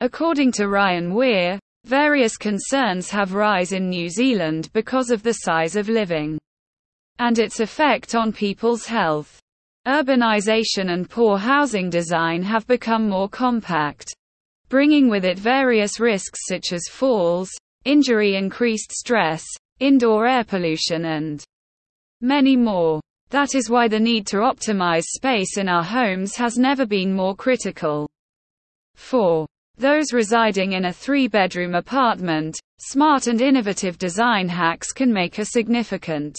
According to Ryan Weir, various concerns have rise in New Zealand because of the size of living and its effect on people's health. Urbanization and poor housing design have become more compact, bringing with it various risks such as falls, injury, increased stress, indoor air pollution, and many more. That is why the need to optimize space in our homes has never been more critical. 4. Those residing in a three bedroom apartment, smart and innovative design hacks can make a significant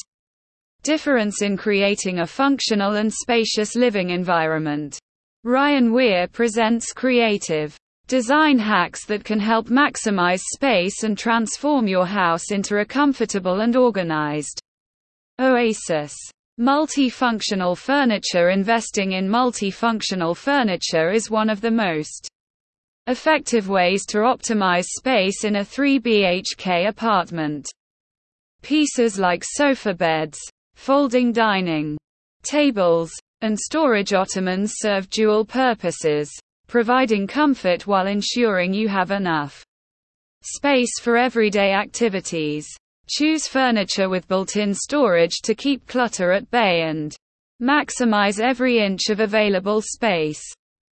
difference in creating a functional and spacious living environment. Ryan Weir presents creative design hacks that can help maximize space and transform your house into a comfortable and organized oasis. Multifunctional furniture Investing in multifunctional furniture is one of the most effective ways to optimize space in a 3 BHK apartment. Pieces like sofa beds, folding dining tables, and storage ottomans serve dual purposes, providing comfort while ensuring you have enough space for everyday activities. Choose furniture with built-in storage to keep clutter at bay and maximize every inch of available space.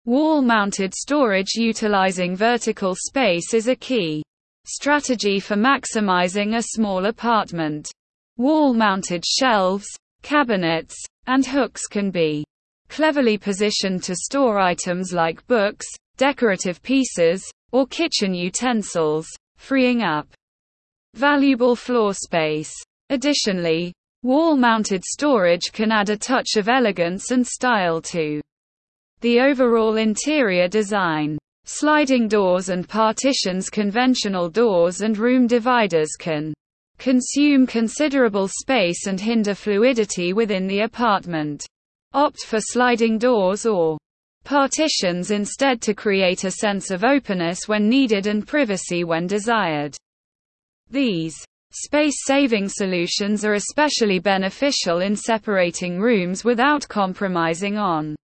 Wall-mounted storage utilizing vertical space is a key strategy for maximizing a small apartment. Wall-mounted shelves, cabinets, and hooks can be cleverly positioned to store items like books, decorative pieces, or kitchen utensils, freeing up valuable floor space. Additionally, wall-mounted storage can add a touch of elegance and style to the overall interior design. Sliding doors and partitions Conventional doors and room dividers can consume considerable space and hinder fluidity within the apartment. Opt for sliding doors or partitions instead to create a sense of openness when needed and privacy when desired. These space-saving solutions are especially beneficial in separating rooms without compromising on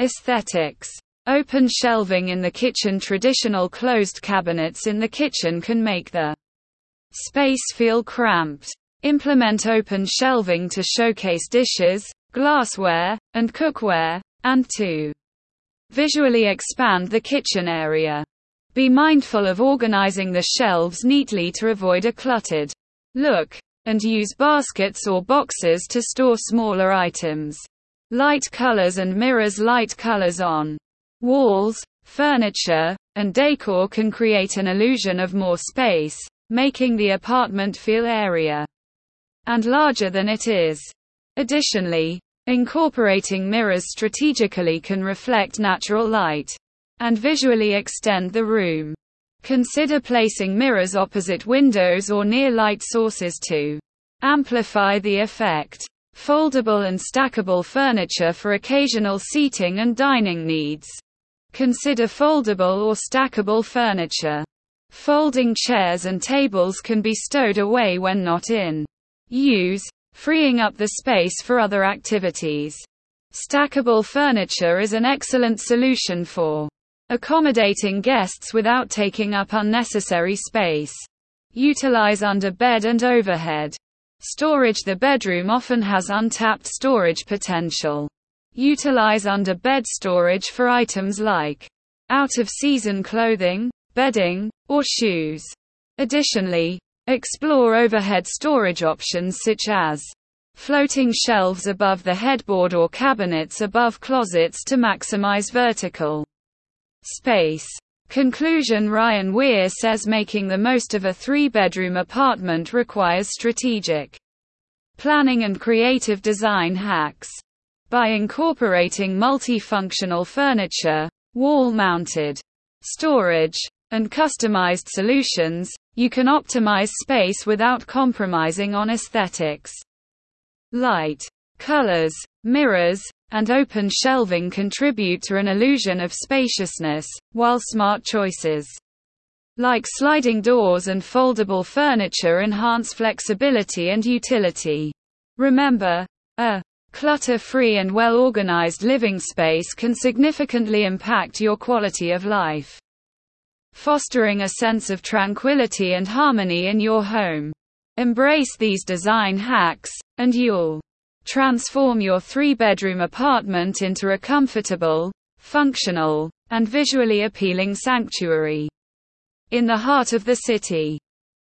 aesthetics. Open shelving in the kitchen Traditional closed cabinets in the kitchen can make the space feel cramped. Implement open shelving to showcase dishes, glassware, and cookware, and to visually expand the kitchen area. Be mindful of organizing the shelves neatly to avoid a cluttered look, and use baskets or boxes to store smaller items. Light colors and mirrors Light colors on walls, furniture, and decor can create an illusion of more space, making the apartment feel area and larger than it is. Additionally, incorporating mirrors strategically can reflect natural light and visually extend the room. Consider placing mirrors opposite windows or near light sources to amplify the effect. Foldable and stackable furniture for occasional seating and dining needs. Consider foldable or stackable furniture. Folding chairs and tables can be stowed away when not in use, freeing up the space for other activities. Stackable furniture is an excellent solution for accommodating guests without taking up unnecessary space. Utilize under bed and overhead. Storage The bedroom often has untapped storage potential. Utilize under bed storage for items like out of season clothing, bedding, or shoes. Additionally, explore overhead storage options such as floating shelves above the headboard or cabinets above closets to maximize vertical space. Conclusion Ryan Weir says making the most of a three bedroom apartment requires strategic planning and creative design hacks. By incorporating multifunctional furniture, wall mounted storage, and customized solutions, you can optimize space without compromising on aesthetics. Light, colors, mirrors, and open shelving contribute to an illusion of spaciousness, while smart choices like sliding doors and foldable furniture enhance flexibility and utility. Remember, a clutter-free and well-organized living space can significantly impact your quality of life. fostering a sense of tranquility and harmony in your home. Embrace these design hacks, and you'll transform your three bedroom apartment into a comfortable, functional, and visually appealing sanctuary in the heart of the city.